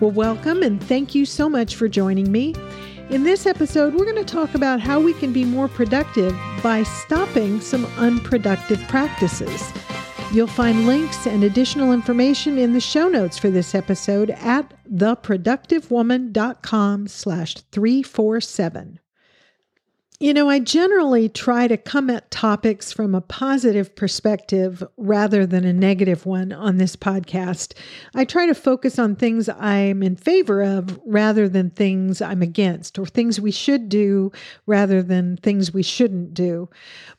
Well, welcome and thank you so much for joining me. In this episode, we're going to talk about how we can be more productive by stopping some unproductive practices. You'll find links and additional information in the show notes for this episode at theproductivewoman.com slash 347. You know, I generally try to come at topics from a positive perspective rather than a negative one on this podcast. I try to focus on things I'm in favor of rather than things I'm against, or things we should do rather than things we shouldn't do.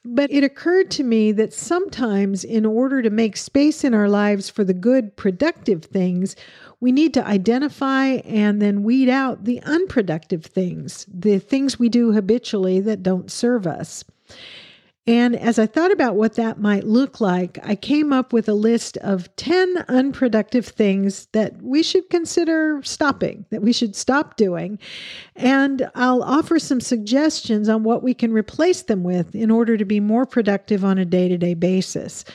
But it occurred to me that sometimes, in order to make space in our lives for the good, productive things, we need to identify and then weed out the unproductive things, the things we do habitually that don't serve us. And as I thought about what that might look like, I came up with a list of 10 unproductive things that we should consider stopping, that we should stop doing. And I'll offer some suggestions on what we can replace them with in order to be more productive on a day to day basis.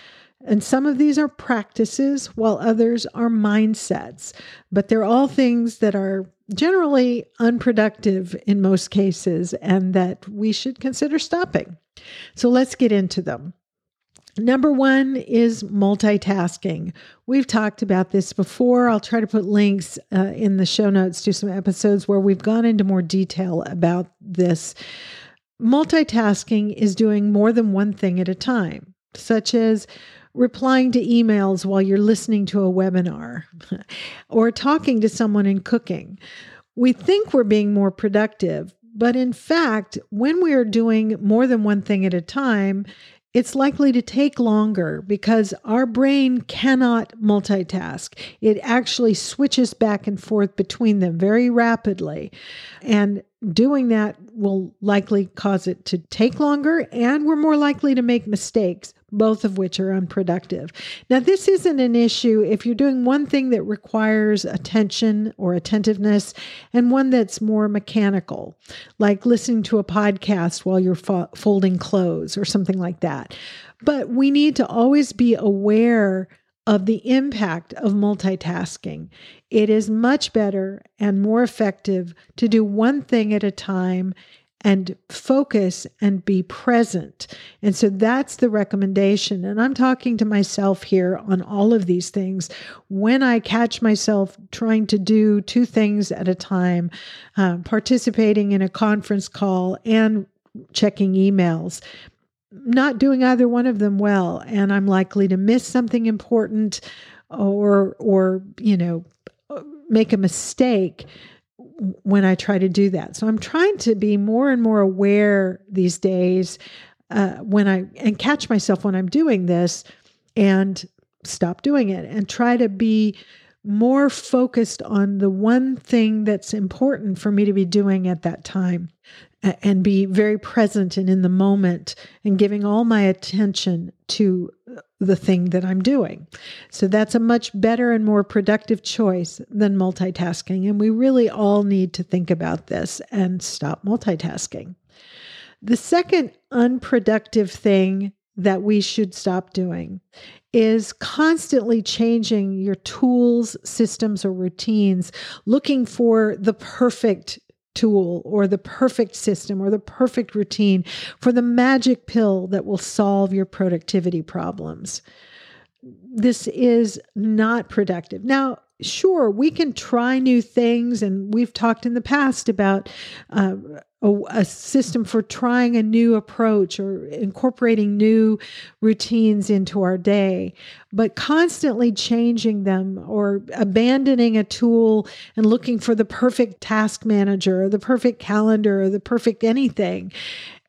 And some of these are practices, while others are mindsets. But they're all things that are generally unproductive in most cases and that we should consider stopping. So let's get into them. Number one is multitasking. We've talked about this before. I'll try to put links uh, in the show notes to some episodes where we've gone into more detail about this. Multitasking is doing more than one thing at a time, such as replying to emails while you're listening to a webinar or talking to someone in cooking. We think we're being more productive, but in fact, when we are doing more than one thing at a time, it's likely to take longer because our brain cannot multitask. It actually switches back and forth between them very rapidly. And doing that will likely cause it to take longer, and we're more likely to make mistakes both of which are unproductive. Now, this isn't an issue if you're doing one thing that requires attention or attentiveness and one that's more mechanical, like listening to a podcast while you're fo- folding clothes or something like that. But we need to always be aware of the impact of multitasking. It is much better and more effective to do one thing at a time and focus and be present. And so that's the recommendation. And I'm talking to myself here on all of these things. When I catch myself trying to do two things at a time, uh, participating in a conference call and checking emails, not doing either one of them well, and I'm likely to miss something important or, or, you know, make a mistake when I try to do that. So I'm trying to be more and more aware these days uh, when I and catch myself when I'm doing this and stop doing it and try to be more focused on the one thing that's important for me to be doing at that time and be very present and in the moment and giving all my attention to the thing that I'm doing. So that's a much better and more productive choice than multitasking. And we really all need to think about this and stop multitasking. The second unproductive thing that we should stop doing is constantly changing your tools, systems, or routines, looking for the perfect tool or the perfect system or the perfect routine for the magic pill that will solve your productivity problems. This is not productive. Now, sure, we can try new things, and we've talked in the past about uh, a, a, system for trying a new approach or incorporating new routines into our day, but constantly changing them or abandoning a tool and looking for the perfect task manager or the perfect calendar or the perfect anything.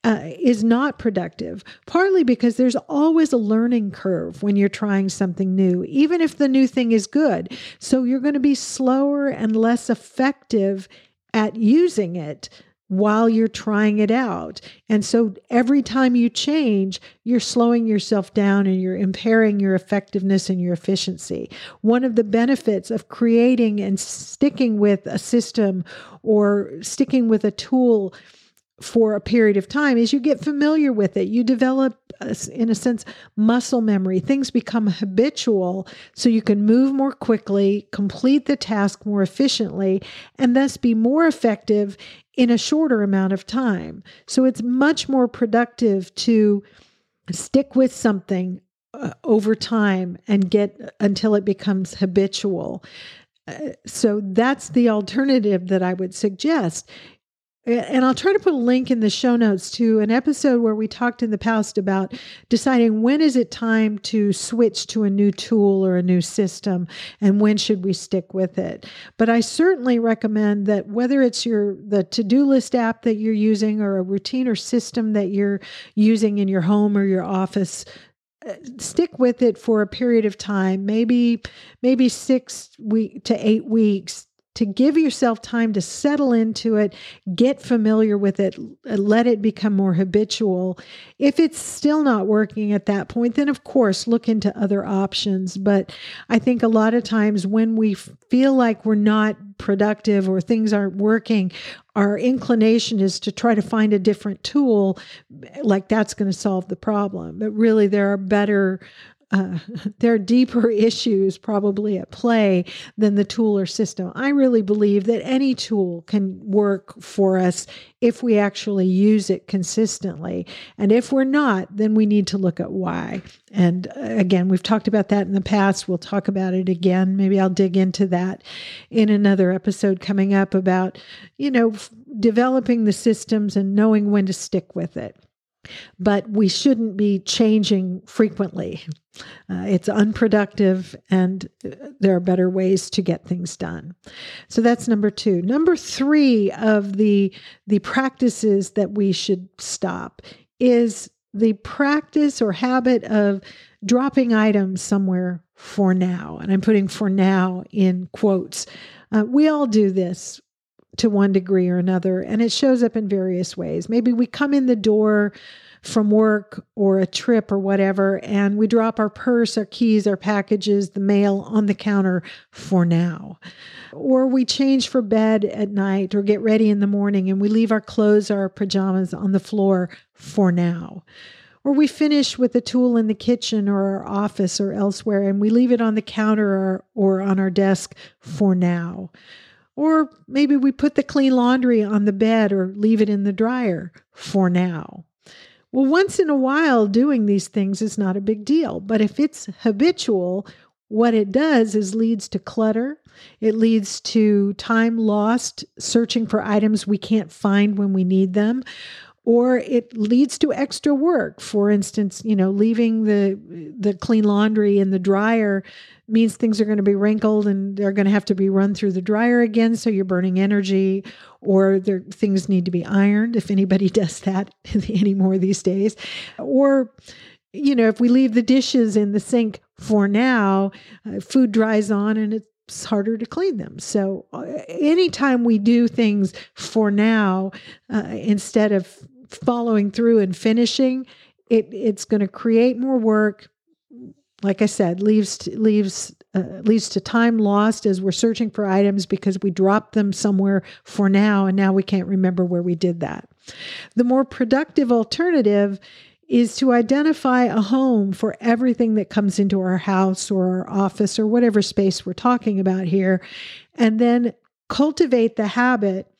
Uh, is not productive, partly because there's always a learning curve when you're trying something new, even if the new thing is good. So you're going to be slower and less effective at using it while you're trying it out. And so every time you change, you're slowing yourself down and you're impairing your effectiveness and your efficiency. One of the benefits of creating and sticking with a system or sticking with a tool for a period of time is you get familiar with it. You develop, uh, in a sense, muscle memory. Things become habitual so you can move more quickly, complete the task more efficiently, and thus be more effective in a shorter amount of time. So it's much more productive to stick with something uh, over time and get until it becomes habitual. Uh, so that's the alternative that I would suggest and I'll try to put a link in the show notes to an episode where we talked in the past about deciding when is it time to switch to a new tool or a new system and when should we stick with it. But I certainly recommend that whether it's your the to-do list app that you're using or a routine or system that you're using in your home or your office uh, stick with it for a period of time maybe maybe 6 week to 8 weeks to give yourself time to settle into it, get familiar with it, let it become more habitual. If it's still not working at that point, then of course look into other options. But I think a lot of times when we feel like we're not productive or things aren't working, our inclination is to try to find a different tool, like that's going to solve the problem. But really, there are better uh, there are deeper issues probably at play than the tool or system. I really believe that any tool can work for us if we actually use it consistently. And if we're not, then we need to look at why. And uh, again, we've talked about that in the past. We'll talk about it again. Maybe I'll dig into that in another episode coming up about, you know, f- developing the systems and knowing when to stick with it but we shouldn't be changing frequently. Uh, it's unproductive, and uh, there are better ways to get things done. So that's number two. Number three of the the practices that we should stop is the practice or habit of dropping items somewhere for now. And I'm putting for now in quotes. Uh, we all do this to one degree or another, and it shows up in various ways. Maybe we come in the door from work or a trip or whatever, and we drop our purse, our keys, our packages, the mail on the counter for now. Or we change for bed at night or get ready in the morning and we leave our clothes or our pajamas on the floor for now. Or we finish with a tool in the kitchen or our office or elsewhere and we leave it on the counter or, or on our desk for now. Or maybe we put the clean laundry on the bed or leave it in the dryer for now. Well, once in a while, doing these things is not a big deal. But if it's habitual, what it does is leads to clutter. It leads to time lost searching for items we can't find when we need them or it leads to extra work for instance you know leaving the the clean laundry in the dryer means things are going to be wrinkled and they're going to have to be run through the dryer again so you're burning energy or there things need to be ironed if anybody does that anymore these days or you know if we leave the dishes in the sink for now uh, food dries on and it's harder to clean them. So uh, anytime we do things for now uh, instead of following through and finishing, it it's going to create more work. Like I said, leaves leaves uh, leads to time lost as we're searching for items because we dropped them somewhere for now, and now we can't remember where we did that. The more productive alternative is to identify a home for everything that comes into our house or our office or whatever space we're talking about here, and then cultivate the habit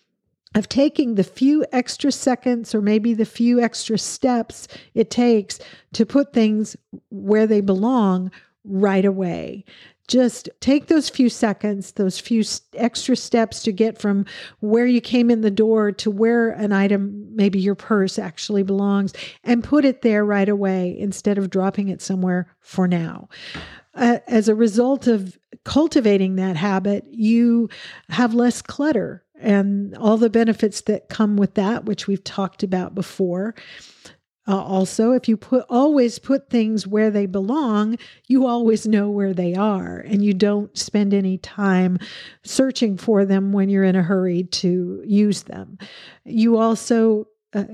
of taking the few extra seconds or maybe the few extra steps it takes to put things where they belong right away. Just take those few seconds, those few extra steps to get from where you came in the door to where an item, maybe your purse, actually belongs, and put it there right away instead of dropping it somewhere for now. Uh, as a result of cultivating that habit, you have less clutter and all the benefits that come with that, which we've talked about before. Uh, also, if you put always put things where they belong, you always know where they are and you don't spend any time searching for them when you're in a hurry to use them. You also uh,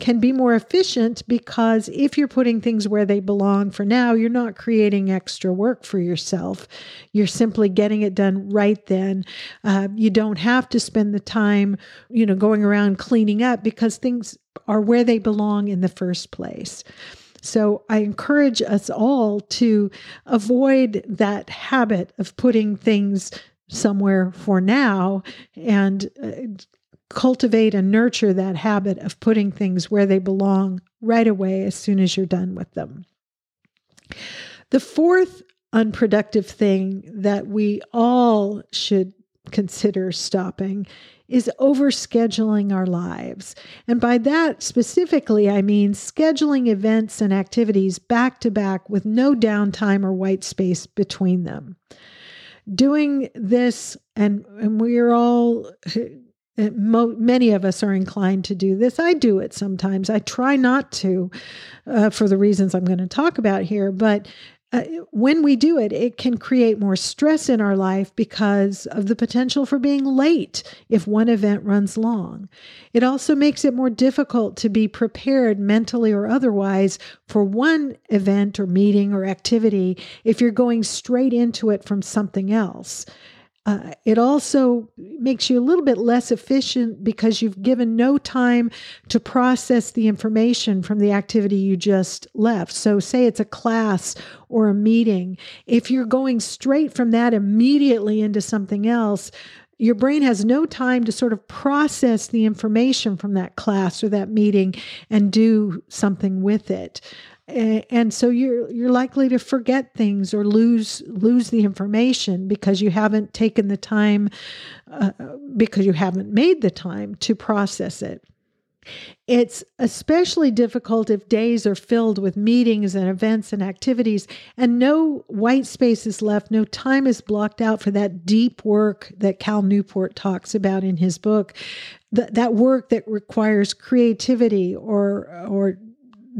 can be more efficient because if you're putting things where they belong for now, you're not creating extra work for yourself. You're simply getting it done right then. Uh, you don't have to spend the time, you know, going around cleaning up because things are where they belong in the first place. So I encourage us all to avoid that habit of putting things somewhere for now and uh, cultivate and nurture that habit of putting things where they belong right away as soon as you're done with them. The fourth unproductive thing that we all should consider stopping is overscheduling our lives. And by that specifically, I mean scheduling events and activities back to back with no downtime or white space between them. Doing this, and, and we're all Mo- many of us are inclined to do this. I do it sometimes. I try not to uh, for the reasons I'm going to talk about here. But uh, when we do it, it can create more stress in our life because of the potential for being late if one event runs long. It also makes it more difficult to be prepared mentally or otherwise for one event or meeting or activity if you're going straight into it from something else. Uh, it also makes you a little bit less efficient because you've given no time to process the information from the activity you just left. So, say it's a class or a meeting. If you're going straight from that immediately into something else, your brain has no time to sort of process the information from that class or that meeting and do something with it and so you're you're likely to forget things or lose lose the information because you haven't taken the time uh, because you haven't made the time to process it it's especially difficult if days are filled with meetings and events and activities and no white space is left, no time is blocked out for that deep work that Cal Newport talks about in his book. That, that work that requires creativity or or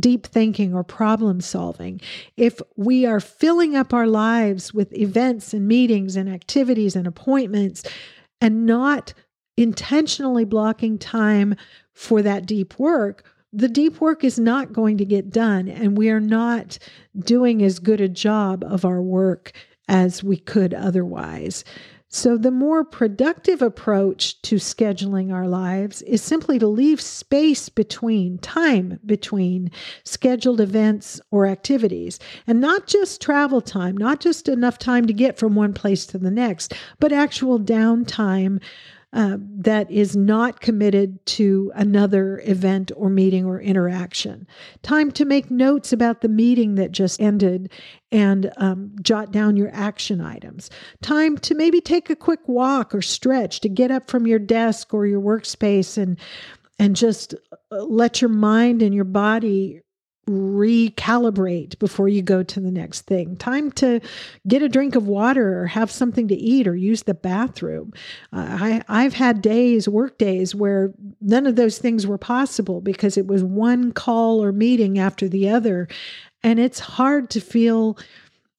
deep thinking or problem solving, if we are filling up our lives with events and meetings and activities and appointments and not intentionally blocking time for that deep work, the deep work is not going to get done, and we are not doing as good a job of our work as we could otherwise. So, the more productive approach to scheduling our lives is simply to leave space between, time between scheduled events or activities, and not just travel time, not just enough time to get from one place to the next, but actual downtime uh, that is not committed to another event or meeting or interaction. Time to make notes about the meeting that just ended and um, jot down your action items. Time to maybe take a quick walk or stretch to get up from your desk or your workspace and and just uh, let your mind and your body recalibrate before you go to the next thing. Time to get a drink of water or have something to eat or use the bathroom. Uh, I, I've had days, work days, where none of those things were possible because it was one call or meeting after the other. And it's hard to feel.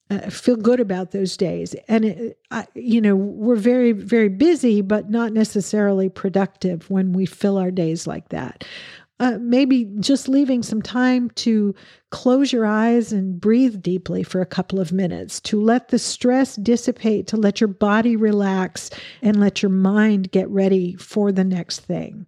Uh, feel good about those days and it, I, you know we're very very busy but not necessarily productive when we fill our days like that uh, maybe just leaving some time to close your eyes and breathe deeply for a couple of minutes, to let the stress dissipate, to let your body relax, and let your mind get ready for the next thing.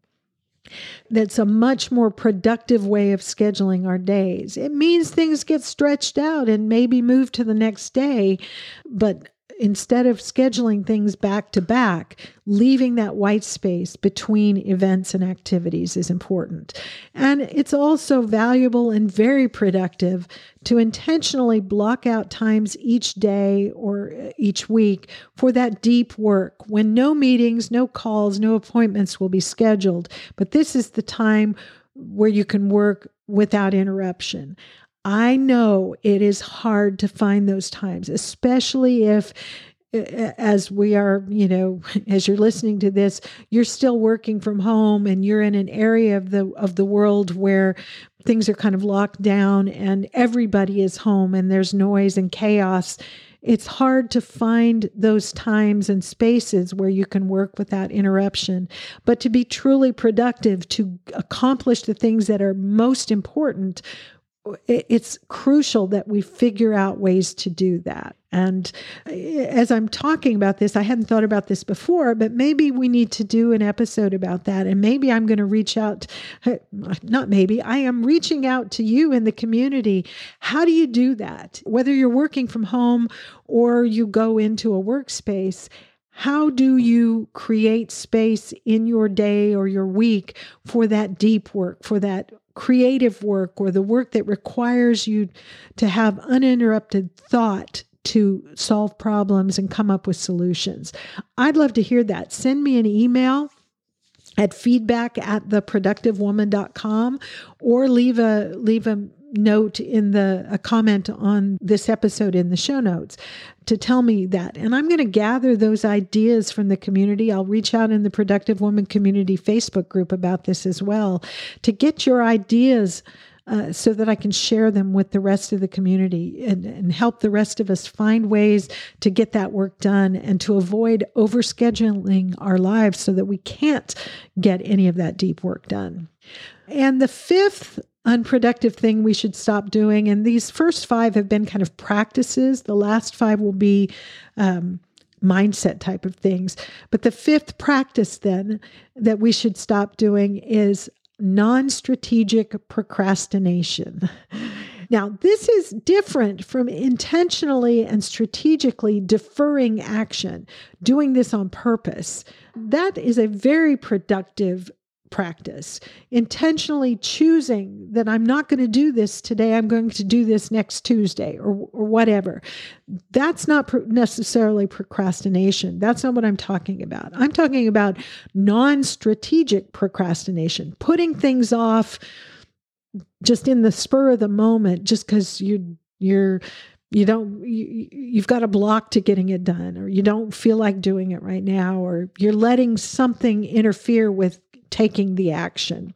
That's a much more productive way of scheduling our days. It means things get stretched out and maybe move to the next day, but instead of scheduling things back to back, leaving that white space between events and activities is important. And it's also valuable and very productive to intentionally block out times each day or each week for that deep work when no meetings, no calls, no appointments will be scheduled. But this is the time where you can work without interruption. I know it is hard to find those times, especially if as we are, you know, as you're listening to this, you're still working from home and you're in an area of the of the world where things are kind of locked down and everybody is home and there's noise and chaos, it's hard to find those times and spaces where you can work without interruption. But to be truly productive, to accomplish the things that are most important, it's crucial that we figure out ways to do that. And eh, as I'm talking about this, I hadn't thought about this before, but maybe we need to do an episode about that. And maybe I'm going to reach out, eh, not maybe, I am reaching out to you in the community. How do you do that? Whether you're working from home or you go into a workspace, how do you create space in your day or your week for that deep work, for that creative work or the work that requires you to have uninterrupted thought to solve problems and come up with solutions. I'd love to hear that. Send me an email at feedback at theproductivewoman.com or leave a leave a note in the a comment on this episode in the show notes to tell me that. And I'm going to gather those ideas from the community. I'll reach out in the Productive Woman Community Facebook group about this as well to get your ideas. Uh, so that I can share them with the rest of the community and, and help the rest of us find ways to get that work done and to avoid overscheduling our lives so that we can't get any of that deep work done. And the fifth unproductive thing we should stop doing. And these first five have been kind of practices. The last five will be um, mindset type of things. But the fifth practice, then, that we should stop doing is non strategic procrastination. Now, this is different from intentionally and strategically deferring action, doing this on purpose. That is a very productive practice, intentionally choosing that I'm not going to do this today, I'm going to do this next Tuesday or, or whatever. That's not pro- necessarily procrastination. That's not what I'm talking about. I'm talking about non strategic procrastination, putting things off just in the spur of the moment, just because you, you're you don't you, you've got a block to getting it done or you don't feel like doing it right now or you're letting something interfere with taking the action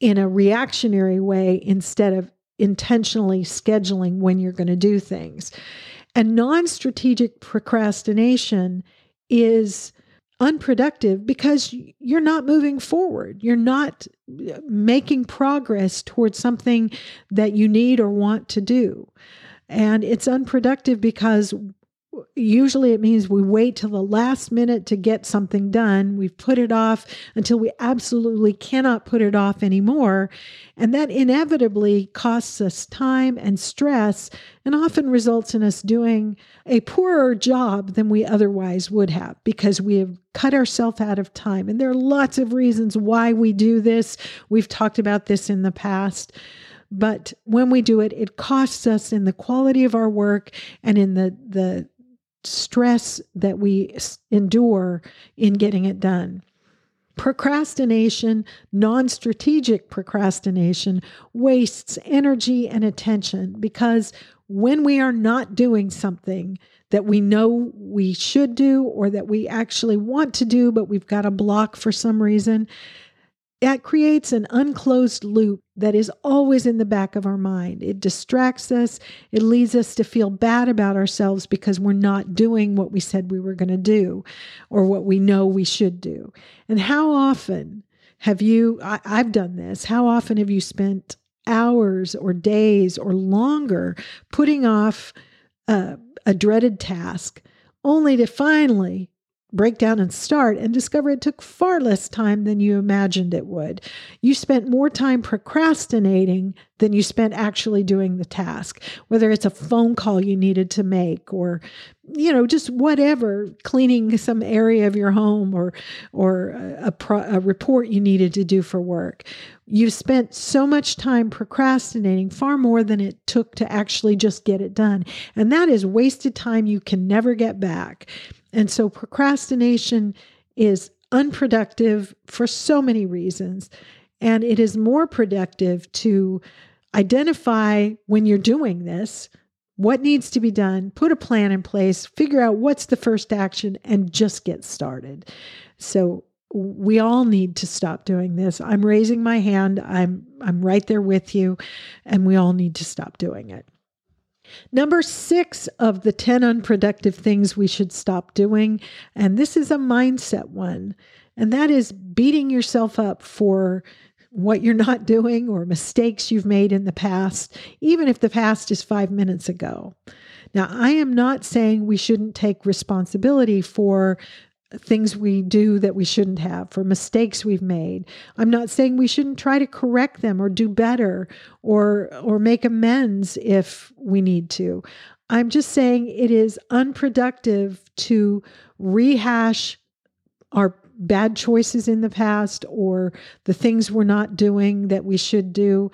in a reactionary way instead of intentionally scheduling when you're going to do things. And non strategic procrastination is unproductive because you're not moving forward. You're not uh, making progress towards something that you need or want to do. And it's unproductive because usually it means we wait till the last minute to get something done. We've put it off until we absolutely cannot put it off anymore. And that inevitably costs us time and stress and often results in us doing a poorer job than we otherwise would have because we have cut ourselves out of time. And there are lots of reasons why we do this. We've talked about this in the past. But when we do it, it costs us in the quality of our work and in the, the stress that we endure in getting it done. Procrastination, non strategic procrastination, wastes energy and attention because when we are not doing something that we know we should do or that we actually want to do, but we've got a block for some reason, that creates an unclosed loop that is always in the back of our mind. It distracts us. It leads us to feel bad about ourselves because we're not doing what we said we were going to do or what we know we should do. And how often have you, I, have done this, how often have you spent hours or days or longer putting off uh, a dreaded task only to finally break down and start and discover it took far less time than you imagined it would. You spent more time procrastinating than you spent actually doing the task, whether it's a phone call you needed to make or you know just whatever cleaning some area of your home or or a, pro, a report you needed to do for work. You spent so much time procrastinating far more than it took to actually just get it done. And that is wasted time you can never get back and so procrastination is unproductive for so many reasons. And it is more productive to identify when you're doing this what needs to be done, put a plan in place, figure out what's the first action, and just get started. So we all need to stop doing this. I'm raising my hand. I'm I'm right there with you and we all need to stop doing it. Number 6 of the 10 unproductive things we should stop doing and this is a mindset one and that is beating yourself up for what you're not doing or mistakes you've made in the past, even if the past is 5 minutes ago. Now, I am not saying we shouldn't take responsibility for things we do that we shouldn't have, for mistakes we've made. I'm not saying we shouldn't try to correct them or do better or or make amends if we need to. I'm just saying it is unproductive to rehash our bad choices in the past or the things we're not doing that we should do.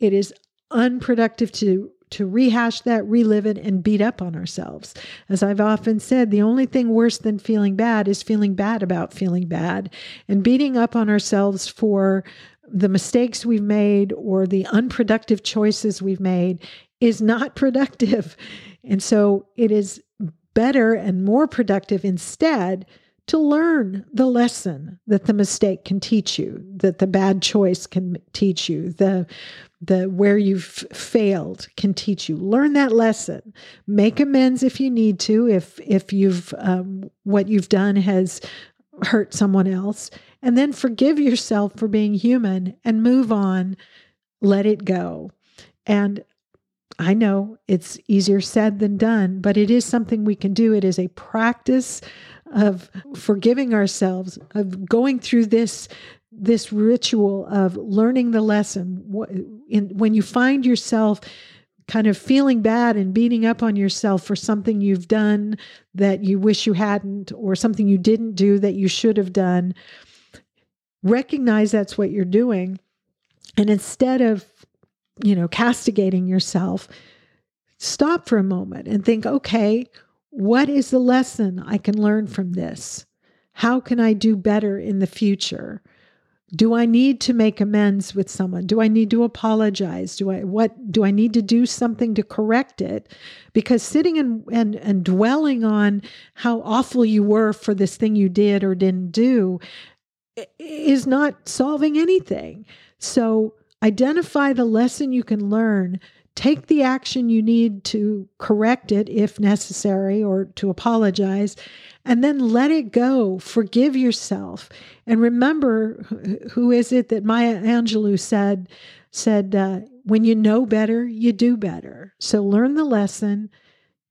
It is unproductive to to rehash that, relive it, and beat up on ourselves. As I've often said, the only thing worse than feeling bad is feeling bad about feeling bad and beating up on ourselves for the mistakes we've made or the unproductive choices we've made is not productive. And so it is better and more productive instead to learn the lesson that the mistake can teach you, that the bad choice can teach you, the the where you've failed can teach you. Learn that lesson. Make amends if you need to, if if you've um, what you've done has hurt someone else, and then forgive yourself for being human and move on. Let it go. And I know it's easier said than done, but it is something we can do. It is a practice of forgiving ourselves, of going through this this ritual of learning the lesson. When you find yourself kind of feeling bad and beating up on yourself for something you've done that you wish you hadn't, or something you didn't do that you should have done, recognize that's what you're doing. And instead of, you know, castigating yourself, stop for a moment and think, okay, what is the lesson I can learn from this? How can I do better in the future? Do I need to make amends with someone? Do I need to apologize? Do I what do I need to do something to correct it? Because sitting and and, and dwelling on how awful you were for this thing you did or didn't do is not solving anything. So identify the lesson you can learn take the action you need to correct it if necessary or to apologize and then let it go. Forgive yourself. And remember who is it that maya angelou said said uh, when you know better you do better. So learn the lesson.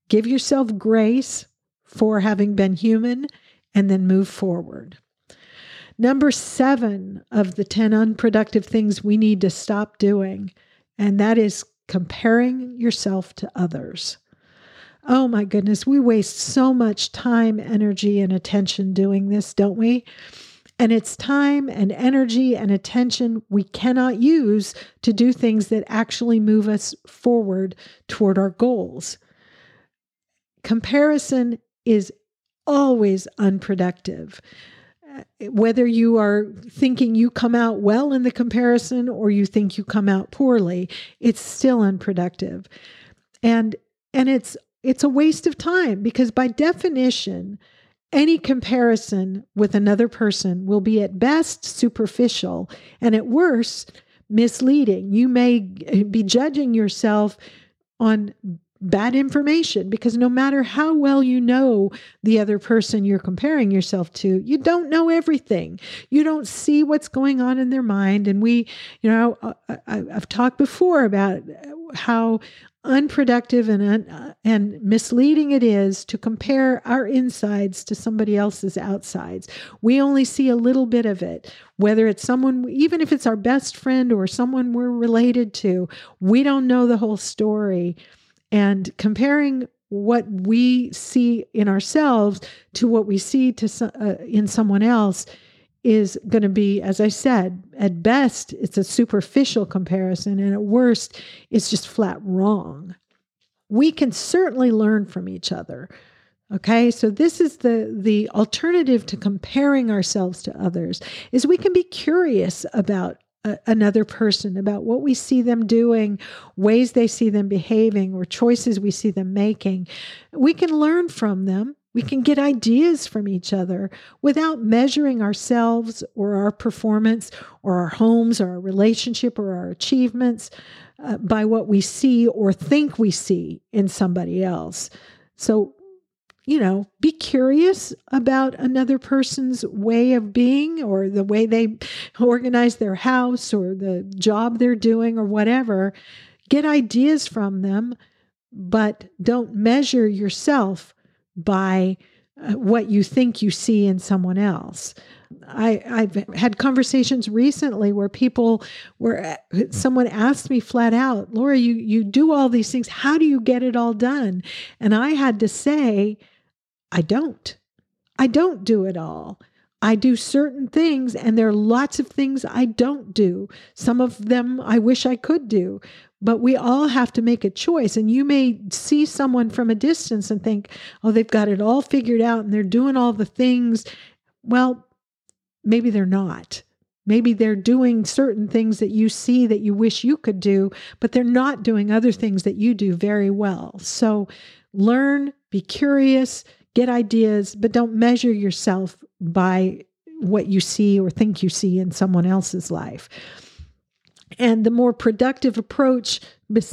Give yourself grace for having been human and then move forward. Number seven of the 10 unproductive things we need to stop doing and that is comparing yourself to others. Oh my goodness, we waste so much time, energy, and attention doing this, don't we? And it's time and energy and attention we cannot use to do things that actually move us forward toward our goals. Comparison is always unproductive uh, whether you are thinking you come out well in the comparison or you think you come out poorly, it's still unproductive. And and it's it's a waste of time because by definition, any comparison with another person will be at best superficial and at worst misleading. You may be judging yourself on bad information because no matter how well you know the other person you're comparing yourself to, you don't know everything. You don't see what's going on in their mind. And we, you know, I, have talked before about how unproductive and uh, and misleading it is to compare our insides to somebody else's outsides. We only see a little bit of it, whether it's someone even if it's our best friend or someone we're related to, we don't know the whole story and comparing what we see in ourselves to what we see to uh, in someone else is going to be as i said at best it's a superficial comparison and at worst it's just flat wrong we can certainly learn from each other okay so this is the the alternative to comparing ourselves to others is we can be curious about another person, about what we see them doing, ways they see them behaving, or choices we see them making. We can learn from them We can get ideas from each other without measuring ourselves or our performance or our homes or our relationship or our achievements uh, by what we see or think we see in somebody else. So, you know, be curious about another person's way of being or the way they organize their house or the job they're doing or whatever. Get ideas from them, but don't measure yourself by uh, what you think you see in someone else. I, I've had conversations recently where people were someone asked me flat out, Laura, you you do all these things. How do you get it all done? And I had to say, I don't. I don't do it all. I do certain things, and there are lots of things I don't do. Some of them I wish I could do, but we all have to make a choice. And you may see someone from a distance and think, oh, they've got it all figured out and they're doing all the things. Well, maybe they're not. Maybe they're doing certain things that you see that you wish you could do, but they're not doing other things that you do very well. So learn, be curious, get ideas, but don't measure yourself by what you see or think you see in someone else's life. And the more productive approach,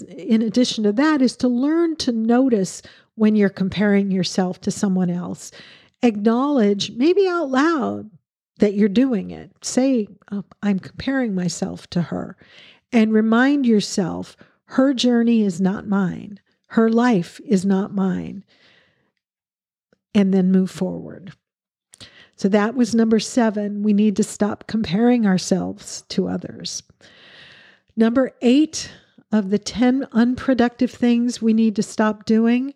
in addition to that, is to learn to notice when you're comparing yourself to someone else. Acknowledge, maybe out loud, that you're doing it. Say, oh, I'm comparing myself to her. And remind yourself, her journey is not mine, her life is not mine. And then move forward. So that was number seven. We need to stop comparing ourselves to others. Number eight of the 10 unproductive things we need to stop doing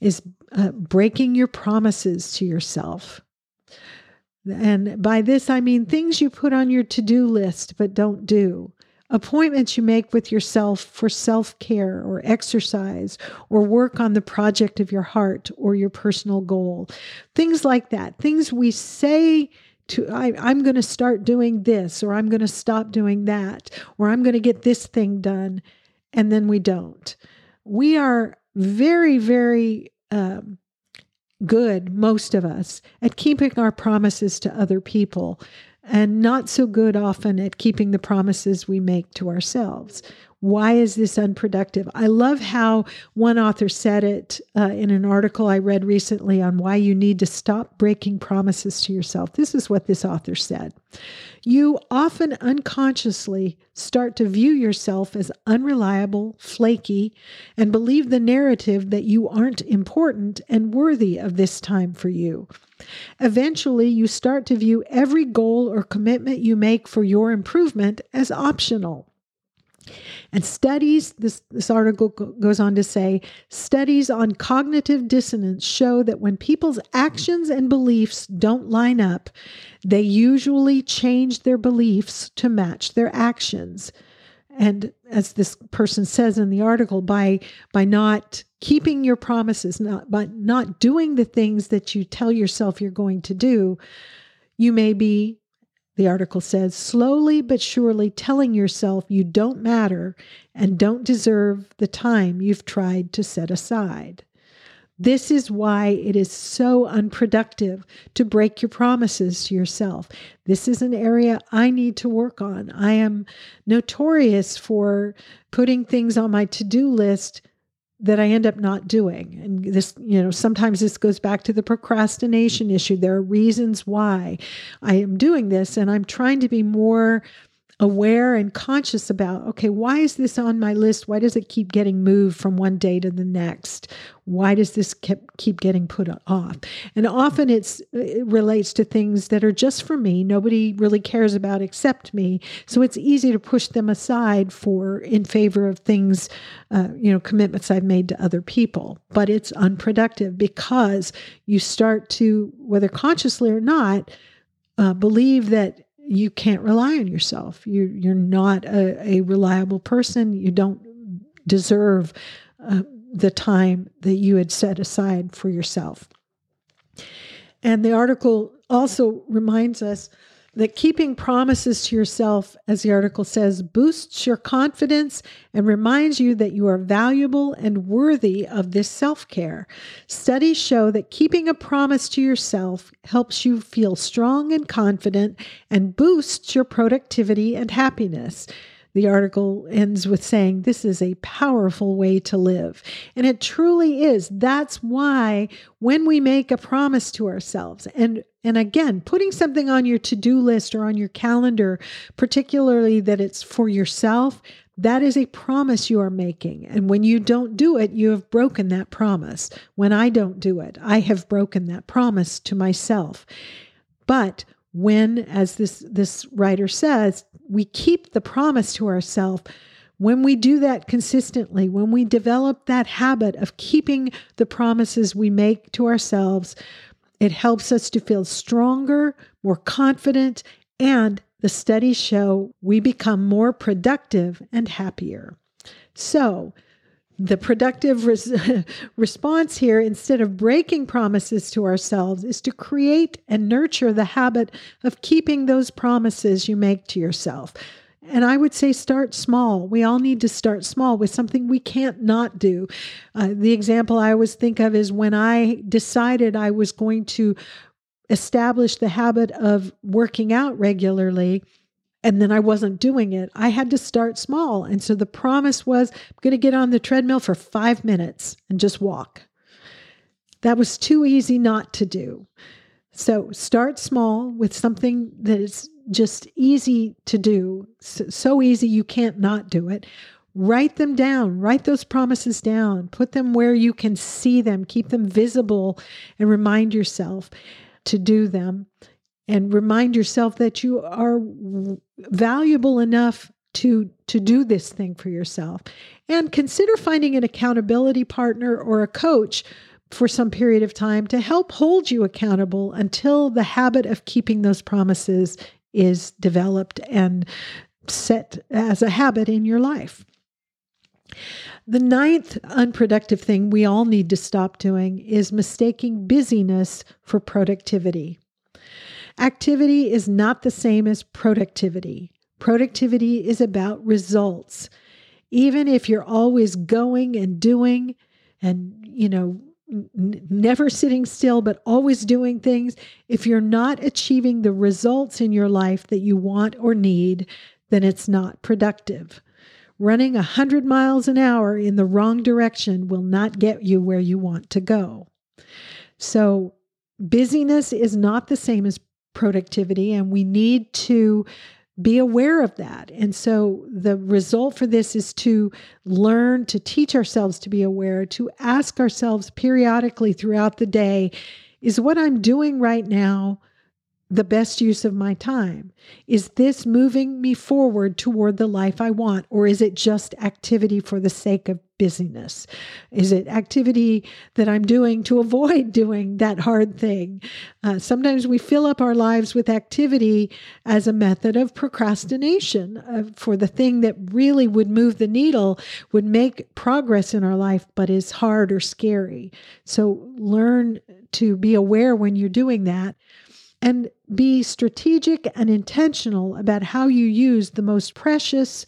is uh, breaking your promises to yourself. And by this, I mean things you put on your to do list but don't do. Appointments you make with yourself for self care or exercise or work on the project of your heart or your personal goal. Things like that. Things we say to I, I'm going to start doing this, or I'm going to stop doing that, or I'm going to get this thing done, and then we don't. We are very, very um, good, most of us, at keeping our promises to other people, and not so good often at keeping the promises we make to ourselves. Why is this unproductive? I love how one author said it uh, in an article I read recently on why you need to stop breaking promises to yourself. This is what this author said. You often unconsciously start to view yourself as unreliable, flaky, and believe the narrative that you aren't important and worthy of this time for you. Eventually, you start to view every goal or commitment you make for your improvement as optional. And studies, this, this article goes on to say, studies on cognitive dissonance show that when people's actions and beliefs don't line up, they usually change their beliefs to match their actions. And as this person says in the article, by by not keeping your promises, not by not doing the things that you tell yourself you're going to do, you may be the article says, slowly but surely telling yourself you don't matter and don't deserve the time you've tried to set aside. This is why it is so unproductive to break your promises to yourself. This is an area I need to work on. I am notorious for putting things on my to do list that I end up not doing. And this, you know, sometimes this goes back to the procrastination issue. There are reasons why I am doing this, and I'm trying to be more aware and conscious about okay, why is this on my list? Why does it keep getting moved from one day to the next? Why does this keep, keep getting put off? And often it's it relates to things that are just for me. Nobody really cares about except me. So it's easy to push them aside for in favor of things, uh, you know, commitments I've made to other people. But it's unproductive because you start to, whether consciously or not, uh, believe that you can't rely on yourself. You you're not a, a reliable person. You don't deserve uh, the time that you had set aside for yourself. And the article also reminds us that keeping promises to yourself, as the article says, boosts your confidence and reminds you that you are valuable and worthy of this self care. Studies show that keeping a promise to yourself helps you feel strong and confident and boosts your productivity and happiness. The article ends with saying, This is a powerful way to live. And it truly is. That's why when we make a promise to ourselves, and and again, putting something on your to do list or on your calendar, particularly that it's for yourself, that is a promise you are making. And when you don't do it, you have broken that promise. When I don't do it, I have broken that promise to myself. But when, as this, this writer says, we keep the promise to ourselves, when we do that consistently, when we develop that habit of keeping the promises we make to ourselves, it helps us to feel stronger, more confident, and the studies show we become more productive and happier. So, the productive res- response here, instead of breaking promises to ourselves, is to create and nurture the habit of keeping those promises you make to yourself. And I would say start small. We all need to start small with something we can't not do. Uh, the example I always think of is when I decided I was going to establish the habit of working out regularly and then I wasn't doing it. I had to start small. And so the promise was I'm going to get on the treadmill for five minutes and just walk. That was too easy not to do. So start small with something that is just easy to do, so easy you can't not do it. Write them down, write those promises down, put them where you can see them, keep them visible, and remind yourself to do them and remind yourself that you are valuable enough to to do this thing for yourself and consider finding an accountability partner or a coach for some period of time to help hold you accountable until the habit of keeping those promises is developed and set as a habit in your life. The ninth unproductive thing we all need to stop doing is mistaking busyness for productivity. Activity is not the same as productivity. Productivity is about results. Even if you're always going and doing and, you know, n- never sitting still, but always doing things, if you're not achieving the results in your life that you want or need, then it's not productive. Running 100 miles an hour in the wrong direction will not get you where you want to go. So, busyness is not the same as productivity, and we need to be aware of that. And so the result for this is to learn to teach ourselves to be aware, to ask ourselves periodically throughout the day is what I'm doing right now the best use of my time? Is this moving me forward toward the life I want, or is it just activity for the sake of busyness? Is it activity that I'm doing to avoid doing that hard thing? Uh, sometimes we fill up our lives with activity as a method of procrastination uh, for the thing that really would move the needle, would make progress in our life, but is hard or scary. So learn to be aware when you're doing that and be strategic and intentional about how you use the most precious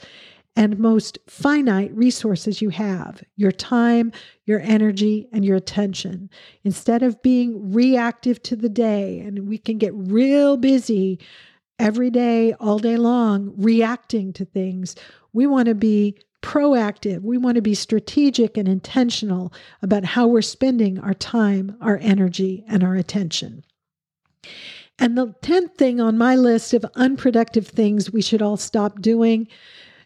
and most finite resources you have your time, your energy, and your attention. Instead of being reactive to the day, and we can get real busy every day, all day long, reacting to things, we want to be proactive. We want to be strategic and intentional about how we're spending our time, our energy, and our attention. And the 10th thing on my list of unproductive things we should all stop doing,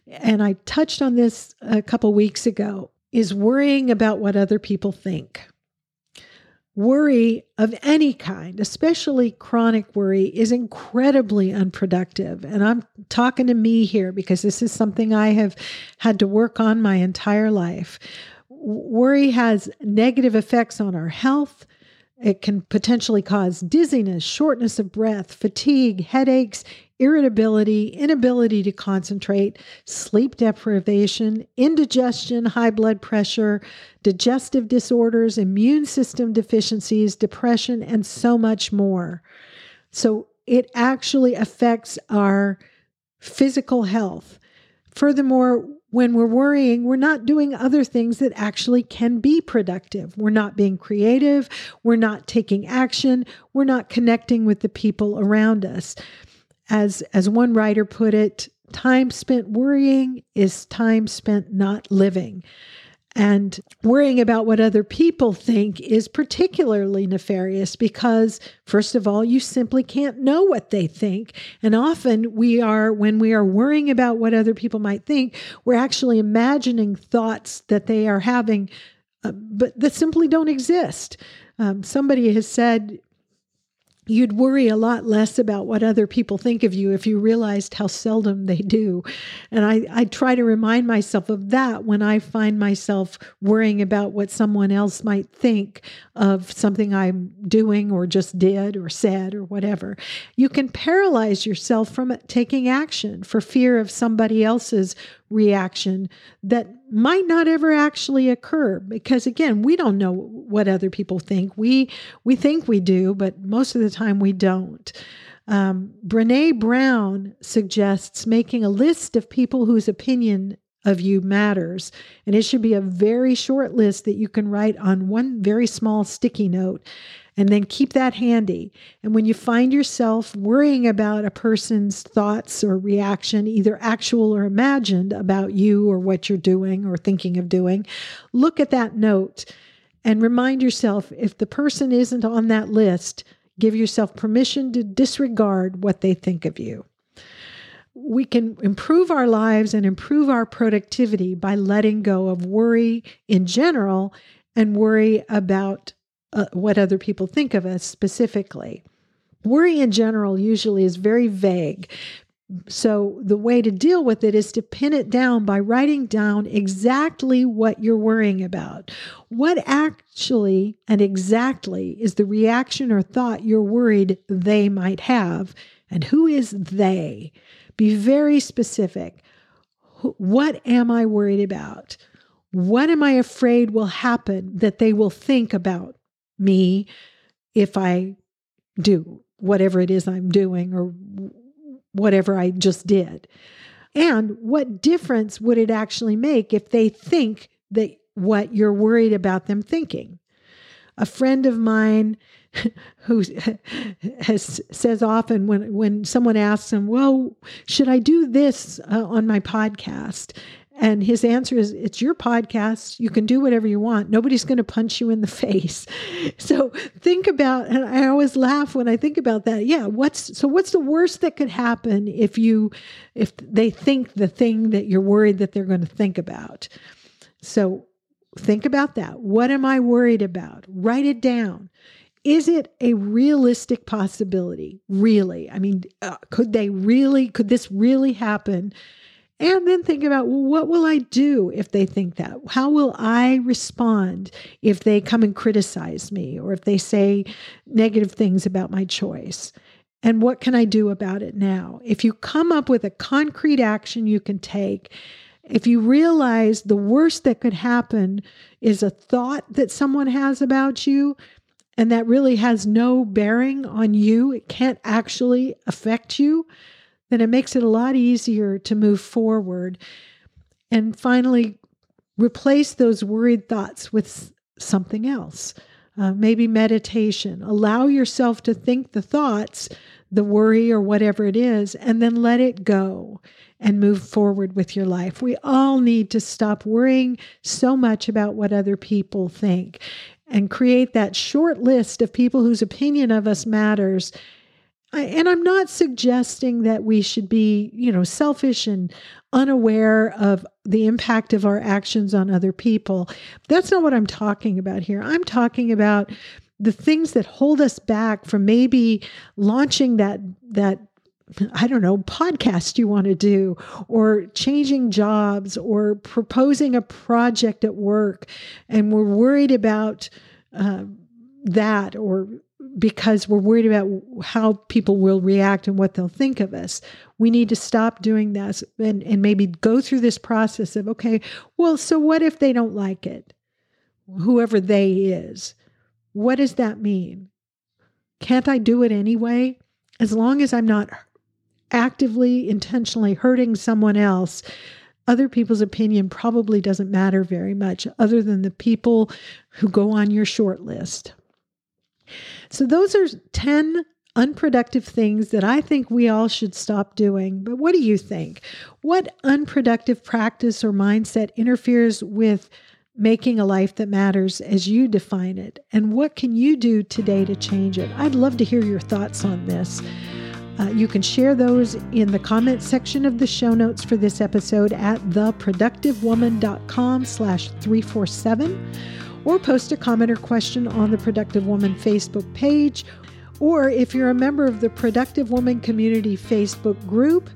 and I touched on this a couple weeks ago, is worrying about what other people think. Worry of any kind, especially chronic worry, is incredibly unproductive. And I'm talking to me here because this is something I have had to work on my entire life. Worry has negative effects on our health, it can potentially cause dizziness, shortness of breath, fatigue, headaches, irritability, inability to concentrate, sleep deprivation, indigestion, high blood pressure, digestive disorders, immune system deficiencies, depression, and so much more. So, it actually affects our physical health. Furthermore, when we're worrying, we're not doing other things that actually can be productive. We're not being creative. We're not taking action. We're not connecting with the people around us. As, as one writer put it, time spent worrying is time spent not living. And worrying about what other people think is particularly nefarious because, first of all, you simply can't know what they think. And often we are, when we are worrying about what other people might think, we're actually imagining thoughts that they are having, uh, but that simply don't exist. Um, somebody has said, you'd worry a lot less about what other people think of you if you realized how seldom they do. And I, I try to remind myself of that when I find myself worrying about what someone else might think of something I'm doing or just did or said or whatever. You can paralyze yourself from taking action for fear of somebody else's reaction that might not ever actually occur because again we don't know what other people think. We we think we do but most of the time we don't. Um, Brené Brown suggests making a list of people whose opinion of you matters and it should be a very short list that you can write on one very small sticky note and then keep that handy. And when you find yourself worrying about a person's thoughts or reaction, either actual or imagined about you or what you're doing or thinking of doing, look at that note and remind yourself if the person isn't on that list, give yourself permission to disregard what they think of you. We can improve our lives and improve our productivity by letting go of worry in general and worry about uh, what other people think of us specifically. Worry in general usually is very vague. So, the way to deal with it is to pin it down by writing down exactly what you're worrying about. What actually and exactly is the reaction or thought you're worried they might have? And who is they? Be very specific. What am I worried about? What am I afraid will happen that they will think about me if I do whatever it is I'm doing or whatever I just did. And what difference would it actually make if they think that what you're worried about them thinking? A friend of mine who has says often when when someone asks him, "Well, should I do this uh, on my podcast?" And his answer is, It's your podcast. You can do whatever you want. Nobody's going to punch you in the face. So think about, and I always laugh when I think about that. Yeah. What's, so what's the worst that could happen if you, if they think the thing that you're worried that they're going to think about? So think about that. What am I worried about? Write it down. Is it a realistic possibility? Really? I mean, uh, could they really, could this really happen? And then think about well, what will I do if they think that? How will I respond if they come and criticize me or if they say negative things about my choice? And what can I do about it now? If you come up with a concrete action you can take, if you realize the worst that could happen is a thought that someone has about you, and that really has no bearing on you, it can't actually affect you then it makes it a lot easier to move forward. And finally, replace those worried thoughts with something else. Uh, maybe meditation. Allow yourself to think the thoughts, the worry, or whatever it is, and then let it go and move forward with your life. We all need to stop worrying so much about what other people think and create that short list of people whose opinion of us matters and I'm not suggesting that we should be, you know, selfish and unaware of the impact of our actions on other people. That's not what I'm talking about here. I'm talking about the things that hold us back from maybe launching that that I don't know, podcast you want to do, or changing jobs, or proposing a project at work, and we're worried about uh, that, or because we're worried about how people will react and what they'll think of us. We need to stop doing that and, and maybe go through this process of, okay, well, so what if they don't like it? Whoever they is. What does that mean? Can't I do it anyway? as long as I'm not actively, intentionally hurting someone else, other people's opinion probably doesn't matter very much, other than the people who go on your short list. So, those are 10 unproductive things that I think we all should stop doing. But what do you think? What unproductive practice or mindset interferes with making a life that matters as you define it? And what can you do today to change it? I'd love to hear your thoughts on this. Uh, you can share those in the comment section of the show notes for this episode at theproductivewoman.com slash 347 or post a comment or question on the Productive Woman Facebook page. Or if you're a member of the Productive Woman Community Facebook group,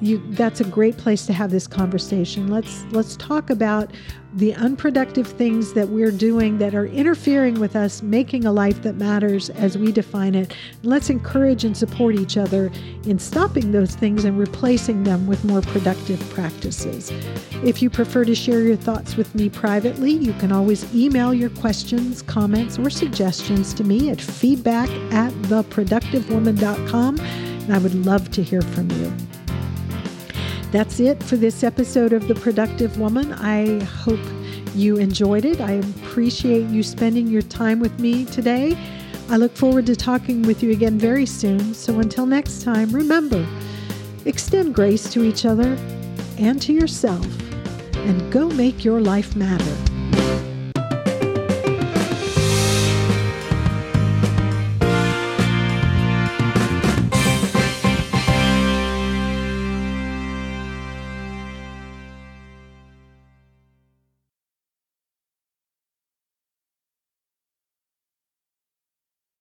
you, that's a great place to have this conversation. Let's let's talk about the unproductive things that we're doing that are interfering with us making a life that matters as we define it. Let's encourage and support each other in stopping those things and replacing them with more productive practices. If you prefer to share your thoughts with me privately, you can always email your questions, comments, or suggestions to me at feedback at theproductivewoman.com, and I would love to hear from you. That's it for this episode of The Productive Woman. I hope you enjoyed it. I appreciate you spending your time with me today. I look forward to talking with you again very soon. So until next time, remember extend grace to each other and to yourself, and go make your life matter.